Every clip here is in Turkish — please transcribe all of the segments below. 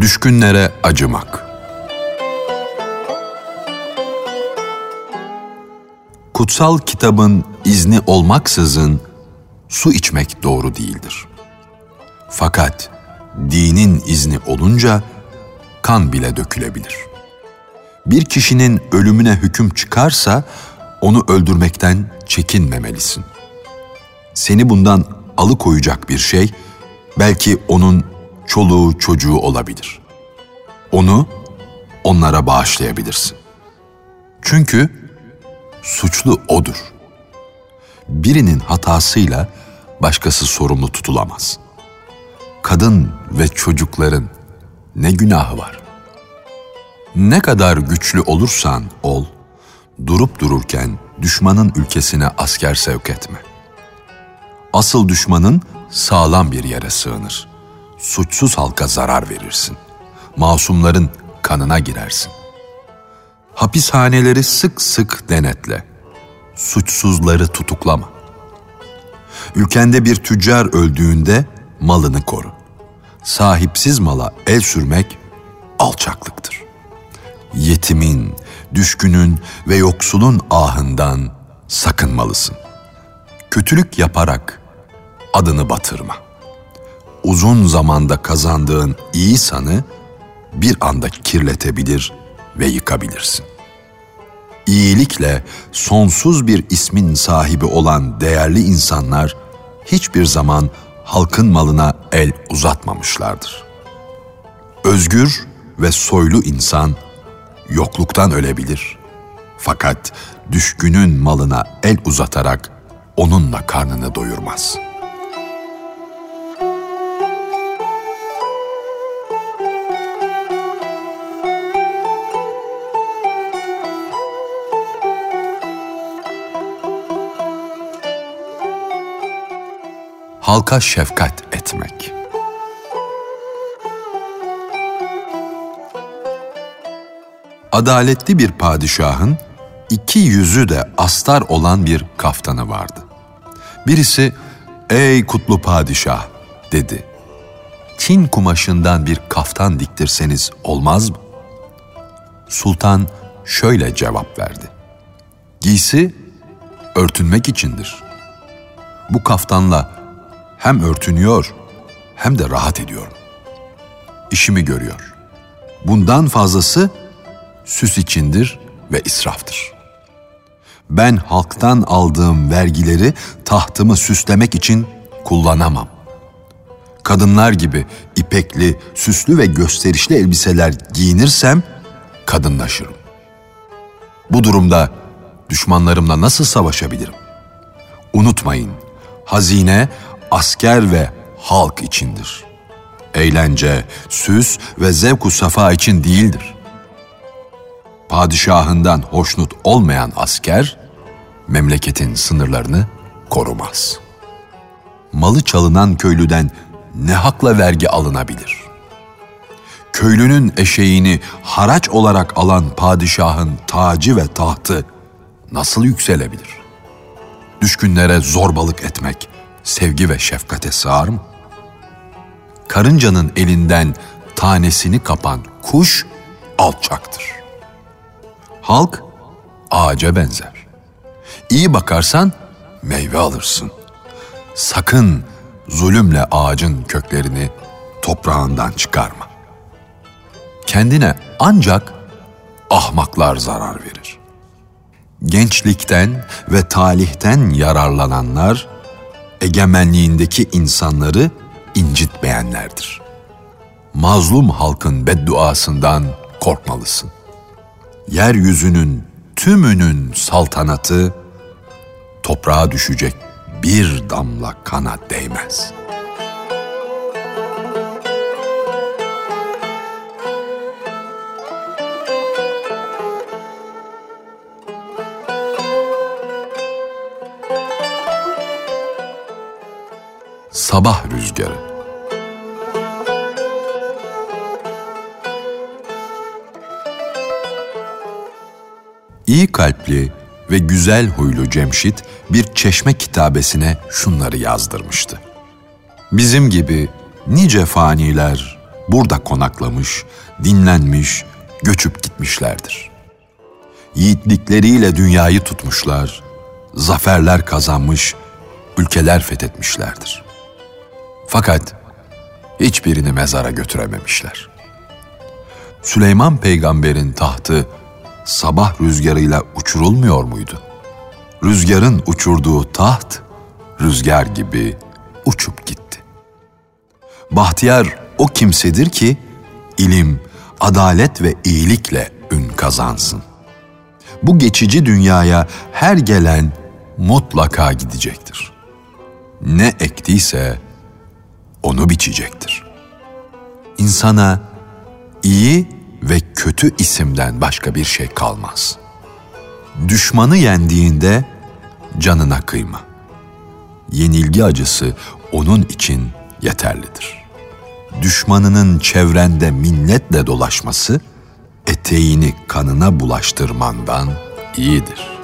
Düşkünlere acımak. Kutsal kitabın izni olmaksızın su içmek doğru değildir. Fakat dinin izni olunca kan bile dökülebilir. Bir kişinin ölümüne hüküm çıkarsa onu öldürmekten çekinmemelisin. Seni bundan alıkoyacak bir şey belki onun çoluğu çocuğu olabilir. Onu onlara bağışlayabilirsin. Çünkü suçlu odur. Birinin hatasıyla başkası sorumlu tutulamaz. Kadın ve çocukların ne günahı var? Ne kadar güçlü olursan ol, durup dururken düşmanın ülkesine asker sevk etme. Asıl düşmanın sağlam bir yere sığınır. Suçsuz halka zarar verirsin. Masumların kanına girersin. Hapishaneleri sık sık denetle. Suçsuzları tutuklama. Ülkende bir tüccar öldüğünde malını koru. Sahipsiz mala el sürmek alçaklıktır. Yetimin, düşkünün ve yoksulun ahından sakınmalısın. Kötülük yaparak adını batırma. Uzun zamanda kazandığın iyi sanı bir anda kirletebilir ve yıkabilirsin. İyilikle sonsuz bir ismin sahibi olan değerli insanlar hiçbir zaman halkın malına el uzatmamışlardır. Özgür ve soylu insan yokluktan ölebilir. Fakat düşkünün malına el uzatarak onunla karnını doyurmaz. Halka şefkat etmek. Adaletli bir padişahın iki yüzü de astar olan bir kaftanı vardı. Birisi, ''Ey kutlu padişah'' dedi. ''Çin kumaşından bir kaftan diktirseniz olmaz mı?'' Sultan şöyle cevap verdi. ''Giysi örtünmek içindir. Bu kaftanla hem örtünüyor hem de rahat ediyorum. İşimi görüyor. Bundan fazlası süs içindir ve israftır. Ben halktan aldığım vergileri tahtımı süslemek için kullanamam. Kadınlar gibi ipekli, süslü ve gösterişli elbiseler giyinirsem kadınlaşırım. Bu durumda düşmanlarımla nasıl savaşabilirim? Unutmayın, hazine asker ve halk içindir. Eğlence, süs ve zevku safa için değildir. Padişahından hoşnut olmayan asker, memleketin sınırlarını korumaz. Malı çalınan köylüden ne hakla vergi alınabilir? Köylünün eşeğini haraç olarak alan padişahın tacı ve tahtı nasıl yükselebilir? Düşkünlere zorbalık etmek, sevgi ve şefkate sığar mı? Karıncanın elinden tanesini kapan kuş alçaktır. Halk ağaca benzer. İyi bakarsan meyve alırsın. Sakın zulümle ağacın köklerini toprağından çıkarma. Kendine ancak ahmaklar zarar verir. Gençlikten ve talihten yararlananlar egemenliğindeki insanları incitmeyenlerdir. Mazlum halkın bedduasından korkmalısın. Yeryüzünün tümünün saltanatı toprağa düşecek bir damla kana değmez.'' Sabah Rüzgarı İyi kalpli ve güzel huylu Cemşit bir çeşme kitabesine şunları yazdırmıştı. Bizim gibi nice faniler burada konaklamış, dinlenmiş, göçüp gitmişlerdir. Yiğitlikleriyle dünyayı tutmuşlar, zaferler kazanmış, ülkeler fethetmişlerdir. Fakat hiçbirini mezara götürememişler. Süleyman peygamberin tahtı sabah rüzgarıyla uçurulmuyor muydu? Rüzgarın uçurduğu taht rüzgar gibi uçup gitti. Bahtiyar o kimsedir ki ilim, adalet ve iyilikle ün kazansın. Bu geçici dünyaya her gelen mutlaka gidecektir. Ne ektiyse onu biçecektir. İnsana iyi ve kötü isimden başka bir şey kalmaz. Düşmanı yendiğinde canına kıyma. Yenilgi acısı onun için yeterlidir. Düşmanının çevrende minnetle dolaşması eteğini kanına bulaştırmandan iyidir.''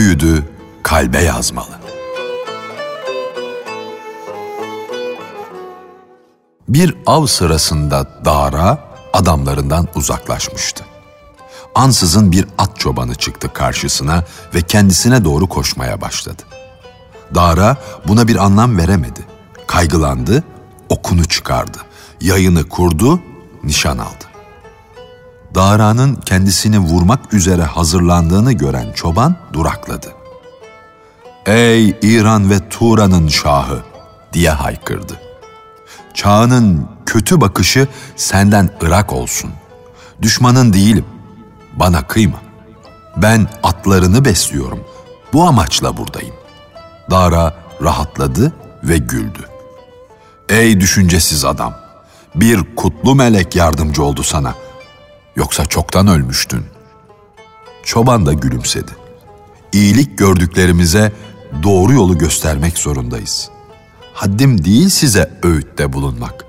Öğüdü kalbe yazmalı. Bir av sırasında Dara adamlarından uzaklaşmıştı. Ansızın bir at çobanı çıktı karşısına ve kendisine doğru koşmaya başladı. Dara buna bir anlam veremedi. Kaygılandı, okunu çıkardı. Yayını kurdu, nişan aldı. Dara'nın kendisini vurmak üzere hazırlandığını gören çoban durakladı. Ey İran ve Turan'ın şahı diye haykırdı. Çağının kötü bakışı senden ırak olsun. Düşmanın değilim. Bana kıyma. Ben atlarını besliyorum. Bu amaçla buradayım. Dara rahatladı ve güldü. Ey düşüncesiz adam! Bir kutlu melek yardımcı oldu sana.'' Yoksa çoktan ölmüştün. Çoban da gülümsedi. İyilik gördüklerimize doğru yolu göstermek zorundayız. Haddim değil size öğütte bulunmak.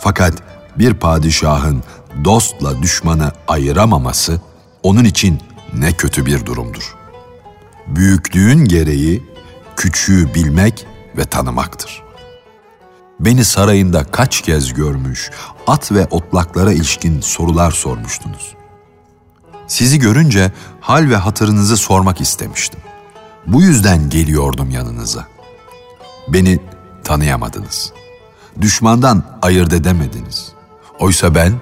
Fakat bir padişahın dostla düşmanı ayıramaması onun için ne kötü bir durumdur. Büyüklüğün gereği küçüğü bilmek ve tanımaktır. Beni sarayında kaç kez görmüş, at ve otlaklara ilişkin sorular sormuştunuz. Sizi görünce hal ve hatırınızı sormak istemiştim. Bu yüzden geliyordum yanınıza. Beni tanıyamadınız. Düşmandan ayırt edemediniz. Oysa ben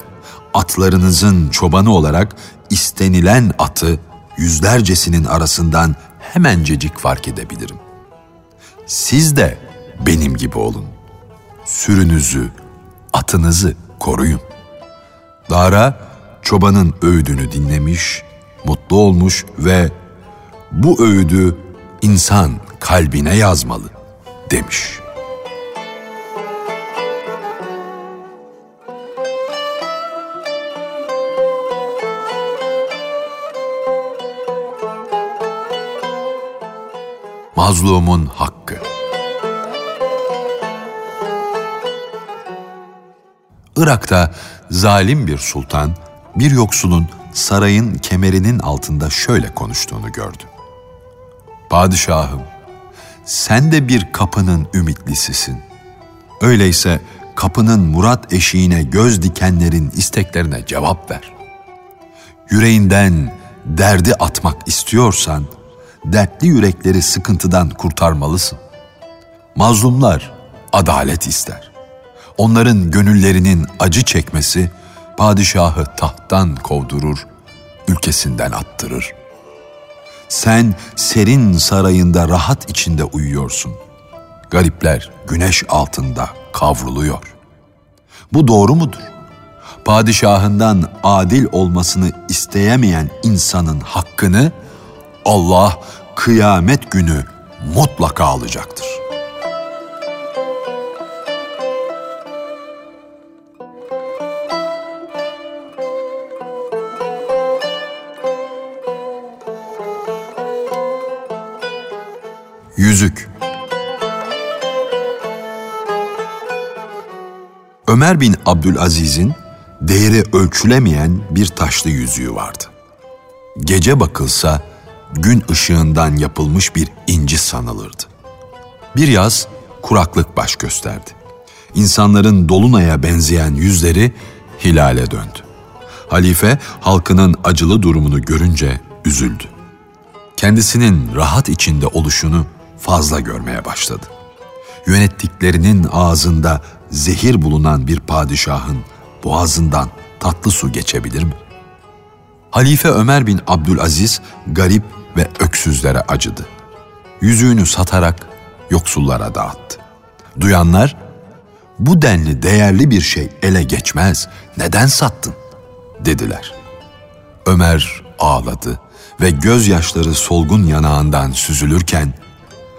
atlarınızın çobanı olarak istenilen atı yüzlercesinin arasından hemencecik fark edebilirim. Siz de benim gibi olun.'' Sürünüzü, atınızı koruyun. Dara çobanın öğüdünü dinlemiş, mutlu olmuş ve bu öğüdü insan kalbine yazmalı demiş. Mazlumun hakkı Irak'ta zalim bir sultan bir yoksulun sarayın kemerinin altında şöyle konuştuğunu gördü. Padişahım, sen de bir kapının ümitlisisin. Öyleyse kapının murat eşiğine göz dikenlerin isteklerine cevap ver. Yüreğinden derdi atmak istiyorsan, dertli yürekleri sıkıntıdan kurtarmalısın. Mazlumlar adalet ister onların gönüllerinin acı çekmesi padişahı tahttan kovdurur, ülkesinden attırır. Sen serin sarayında rahat içinde uyuyorsun. Garipler güneş altında kavruluyor. Bu doğru mudur? Padişahından adil olmasını isteyemeyen insanın hakkını Allah kıyamet günü mutlaka alacaktır. Yüzük Ömer bin Abdülaziz'in değeri ölçülemeyen bir taşlı yüzüğü vardı. Gece bakılsa gün ışığından yapılmış bir inci sanılırdı. Bir yaz kuraklık baş gösterdi. İnsanların dolunaya benzeyen yüzleri hilale döndü. Halife halkının acılı durumunu görünce üzüldü. Kendisinin rahat içinde oluşunu fazla görmeye başladı. Yönettiklerinin ağzında zehir bulunan bir padişahın boğazından tatlı su geçebilir mi? Halife Ömer bin Abdülaziz garip ve öksüzlere acıdı. Yüzüğünü satarak yoksullara dağıttı. Duyanlar, bu denli değerli bir şey ele geçmez, neden sattın? dediler. Ömer ağladı ve gözyaşları solgun yanağından süzülürken,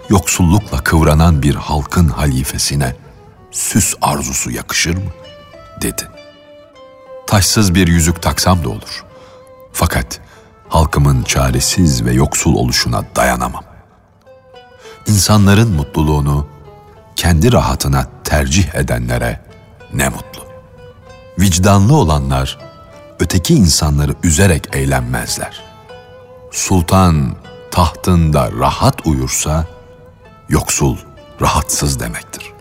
yoksullukla kıvranan bir halkın halifesine süs arzusu yakışır mı? dedi. Taşsız bir yüzük taksam da olur. Fakat halkımın çaresiz ve yoksul oluşuna dayanamam. İnsanların mutluluğunu kendi rahatına tercih edenlere ne mutlu. Vicdanlı olanlar öteki insanları üzerek eğlenmezler. Sultan tahtında rahat uyursa yoksul rahatsız demektir.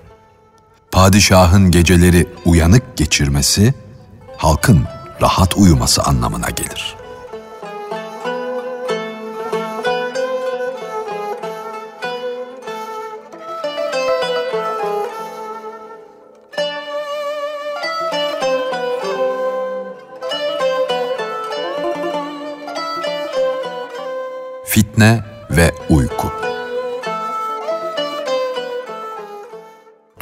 Padişahın geceleri uyanık geçirmesi halkın rahat uyuması anlamına gelir.'' Fitne ve Uyku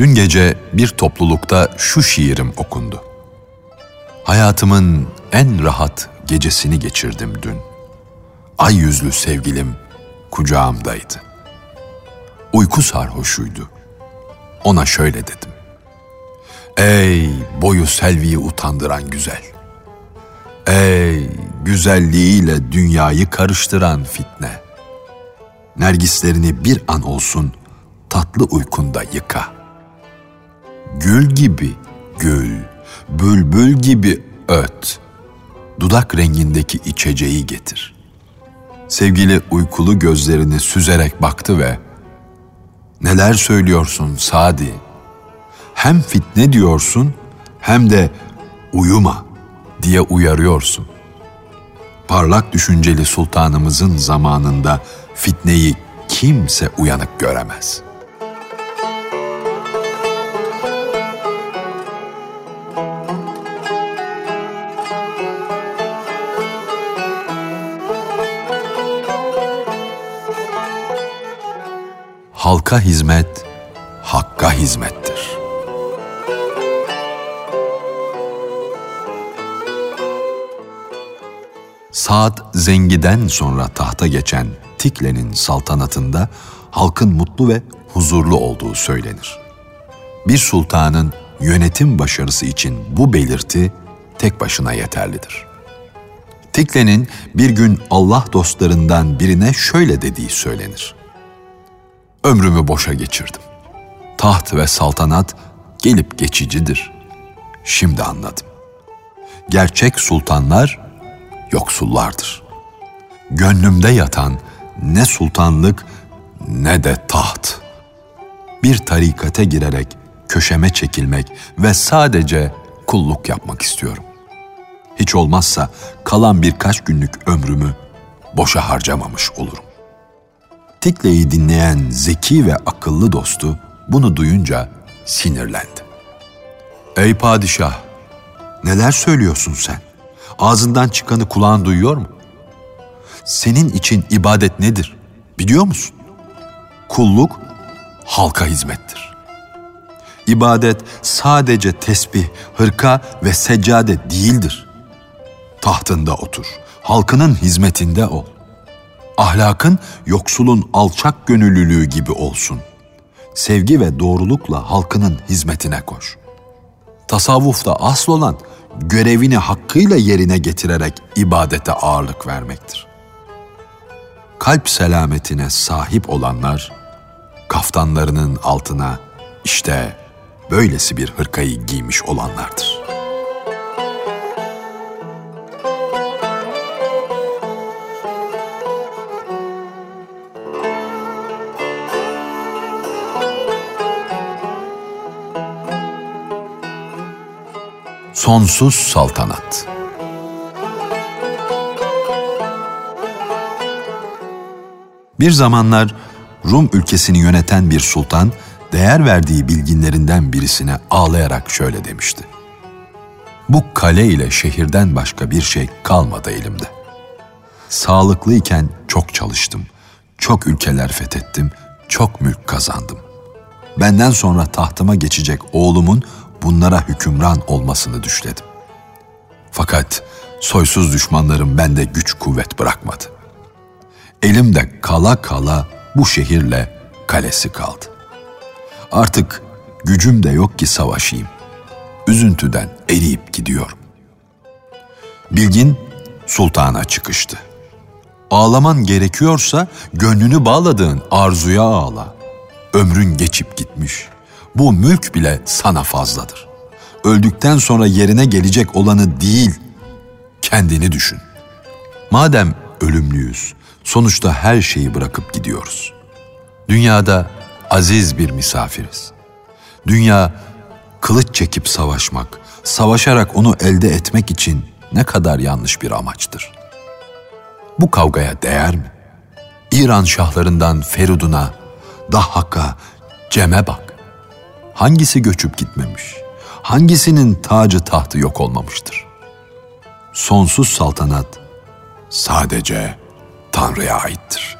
Dün gece bir toplulukta şu şiirim okundu. Hayatımın en rahat gecesini geçirdim dün. Ay yüzlü sevgilim kucağımdaydı. Uyku sarhoşuydu. Ona şöyle dedim. Ey boyu selviyi utandıran güzel. Ey güzelliğiyle dünyayı karıştıran fitne. Nergislerini bir an olsun tatlı uykunda yıka. Gül gibi gül, bülbül gibi öt. Dudak rengindeki içeceği getir. Sevgili uykulu gözlerini süzerek baktı ve Neler söylüyorsun Sadi? Hem fitne diyorsun hem de uyuma.'' diye uyarıyorsun. Parlak düşünceli sultanımızın zamanında fitneyi kimse uyanık göremez. Halka hizmet, hakka hizmettir. Saad Zengi'den sonra tahta geçen Tikle'nin saltanatında halkın mutlu ve huzurlu olduğu söylenir. Bir sultanın yönetim başarısı için bu belirti tek başına yeterlidir. Tikle'nin bir gün Allah dostlarından birine şöyle dediği söylenir. Ömrümü boşa geçirdim. Taht ve saltanat gelip geçicidir. Şimdi anladım. Gerçek sultanlar yoksullardır. Gönlümde yatan ne sultanlık ne de taht. Bir tarikate girerek köşeme çekilmek ve sadece kulluk yapmak istiyorum. Hiç olmazsa kalan birkaç günlük ömrümü boşa harcamamış olurum. Tikle'yi dinleyen zeki ve akıllı dostu bunu duyunca sinirlendi. Ey padişah, neler söylüyorsun sen? Ağzından çıkanı kulağın duyuyor mu? Senin için ibadet nedir? Biliyor musun? Kulluk halka hizmettir. İbadet sadece tesbih, hırka ve seccade değildir. Tahtında otur, halkının hizmetinde ol. Ahlakın yoksulun alçak gönüllülüğü gibi olsun. Sevgi ve doğrulukla halkının hizmetine koş. Tasavvufta asıl olan görevini hakkıyla yerine getirerek ibadete ağırlık vermektir. Kalp selametine sahip olanlar kaftanlarının altına işte böylesi bir hırkayı giymiş olanlardır. Sonsuz Saltanat Bir zamanlar Rum ülkesini yöneten bir sultan, değer verdiği bilginlerinden birisine ağlayarak şöyle demişti. Bu kale ile şehirden başka bir şey kalmadı elimde. Sağlıklıyken çok çalıştım, çok ülkeler fethettim, çok mülk kazandım. Benden sonra tahtıma geçecek oğlumun bunlara hükümran olmasını düşledim. Fakat soysuz düşmanlarım bende güç kuvvet bırakmadı. Elimde kala kala bu şehirle kalesi kaldı. Artık gücüm de yok ki savaşayım. Üzüntüden eriyip gidiyorum. Bilgin sultana çıkıştı. Ağlaman gerekiyorsa gönlünü bağladığın arzuya ağla. Ömrün geçip gitmiş. Bu mülk bile sana fazladır. Öldükten sonra yerine gelecek olanı değil, kendini düşün. Madem ölümlüyüz, sonuçta her şeyi bırakıp gidiyoruz. Dünyada aziz bir misafiriz. Dünya kılıç çekip savaşmak, savaşarak onu elde etmek için ne kadar yanlış bir amaçtır. Bu kavgaya değer mi? İran şahlarından Ferudun'a, Dahhak'a, Cem'e bak. Hangisi göçüp gitmemiş? Hangisinin tacı tahtı yok olmamıştır? Sonsuz saltanat sadece Tanrı'ya aittir.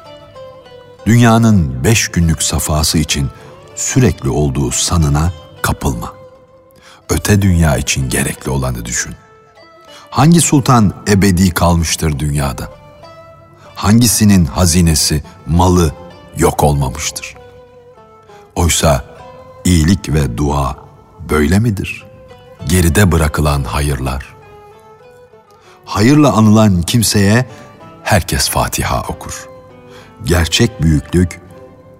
Dünyanın beş günlük safası için sürekli olduğu sanına kapılma. Öte dünya için gerekli olanı düşün. Hangi sultan ebedi kalmıştır dünyada? Hangisinin hazinesi, malı yok olmamıştır? Oysa iyilik ve dua böyle midir? Geride bırakılan hayırlar. Hayırla anılan kimseye herkes Fatiha okur. Gerçek büyüklük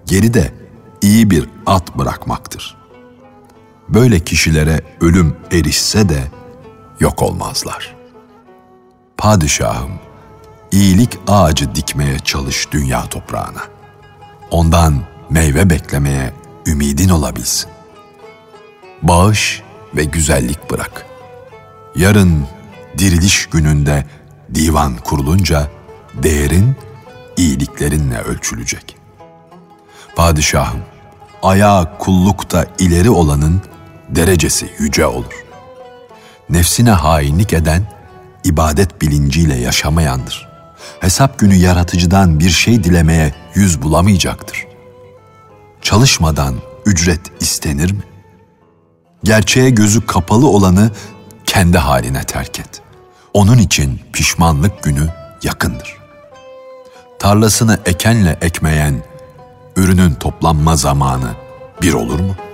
geride iyi bir at bırakmaktır. Böyle kişilere ölüm erişse de yok olmazlar. Padişahım, iyilik ağacı dikmeye çalış dünya toprağına. Ondan meyve beklemeye ümidin olabilsin. Bağış ve güzellik bırak. Yarın diriliş gününde divan kurulunca değerin iyiliklerinle ölçülecek. Padişahım, ayağı kullukta ileri olanın derecesi yüce olur. Nefsine hainlik eden, ibadet bilinciyle yaşamayandır. Hesap günü yaratıcıdan bir şey dilemeye yüz bulamayacaktır. Çalışmadan ücret istenir mi? Gerçeğe gözü kapalı olanı kendi haline terk et. Onun için pişmanlık günü yakındır. Tarlasını ekenle ekmeyen, ürünün toplanma zamanı bir olur mu?''